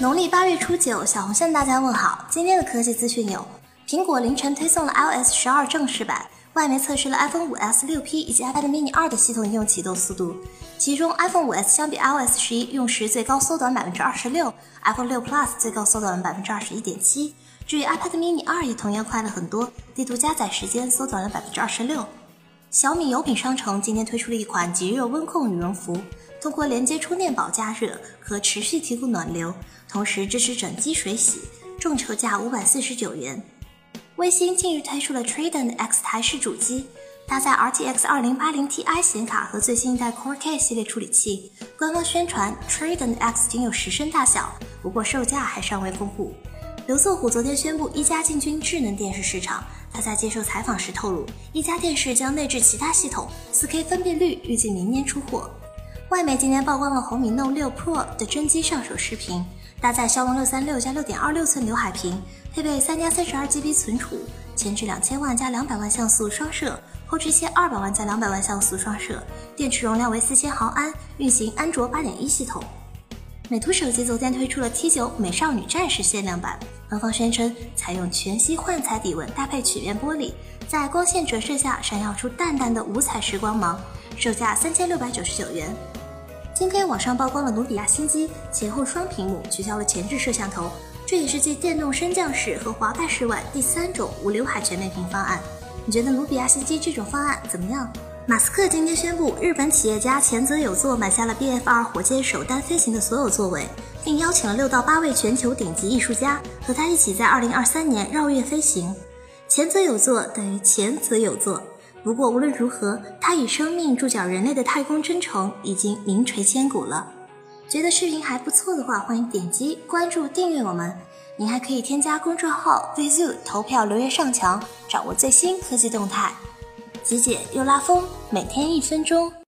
农历八月初九，小红向大家问好。今天的科技资讯有：苹果凌晨推送了 iOS 十二正式版，外媒测试了 iPhone 五 S 六 P 以及 iPad mini 二的系统应用启动速度。其中，iPhone 五 S 相比 iOS 十一用时最高缩短百分之二十六，iPhone 六 Plus 最高缩短百分之二十一点七。至于 iPad mini 二也同样快了很多，地图加载时间缩短了百分之二十六。小米有品商城今天推出了一款极热温控羽绒服。通过连接充电宝加热，可持续提供暖流，同时支持整机水洗，众筹价五百四十九元。微星近日推出了 Trident X 台式主机，搭载 RTX 二零八零 Ti 显卡和最新一代 Core K 系列处理器。官方宣传 Trident X 仅有十升大小，不过售价还尚未公布。刘作虎昨天宣布一加进军智能电视市场，他在接受采访时透露，一加电视将内置其他系统，4K 分辨率预计明年出货。外媒今天曝光了红米 Note 6 Pro 的真机上手视频，搭载骁龙六三六加六点二六寸刘海屏，配备三加三十二 GB 存储，前置两千万加两百万像素双摄，后置千二百万加两百万像素双摄，电池容量为四千毫安，运行安卓八点一系统。美图手机昨天推出了 T9 美少女战士限量版，官方宣称采用全息幻彩底纹搭配曲面玻璃，在光线折射下闪耀出淡淡的五彩石光芒，售价三千六百九十九元。今天网上曝光了努比亚新机前后双屏幕，取消了前置摄像头，这也是继电动升降式和滑盖式外第三种无刘海全面屏方案。你觉得努比亚新机这种方案怎么样？马斯克今天宣布，日本企业家前泽有作买下了 B F R 火箭首单飞行的所有座位，并邀请了六到八位全球顶级艺术家和他一起在2023年绕月飞行。前泽有作等于前泽有作。不过无论如何，他以生命注脚人类的太空征程已经名垂千古了。觉得视频还不错的话，欢迎点击关注订阅我们。您还可以添加公众号 vizu 投票留言上墙，掌握最新科技动态。极简又拉风，每天一分钟。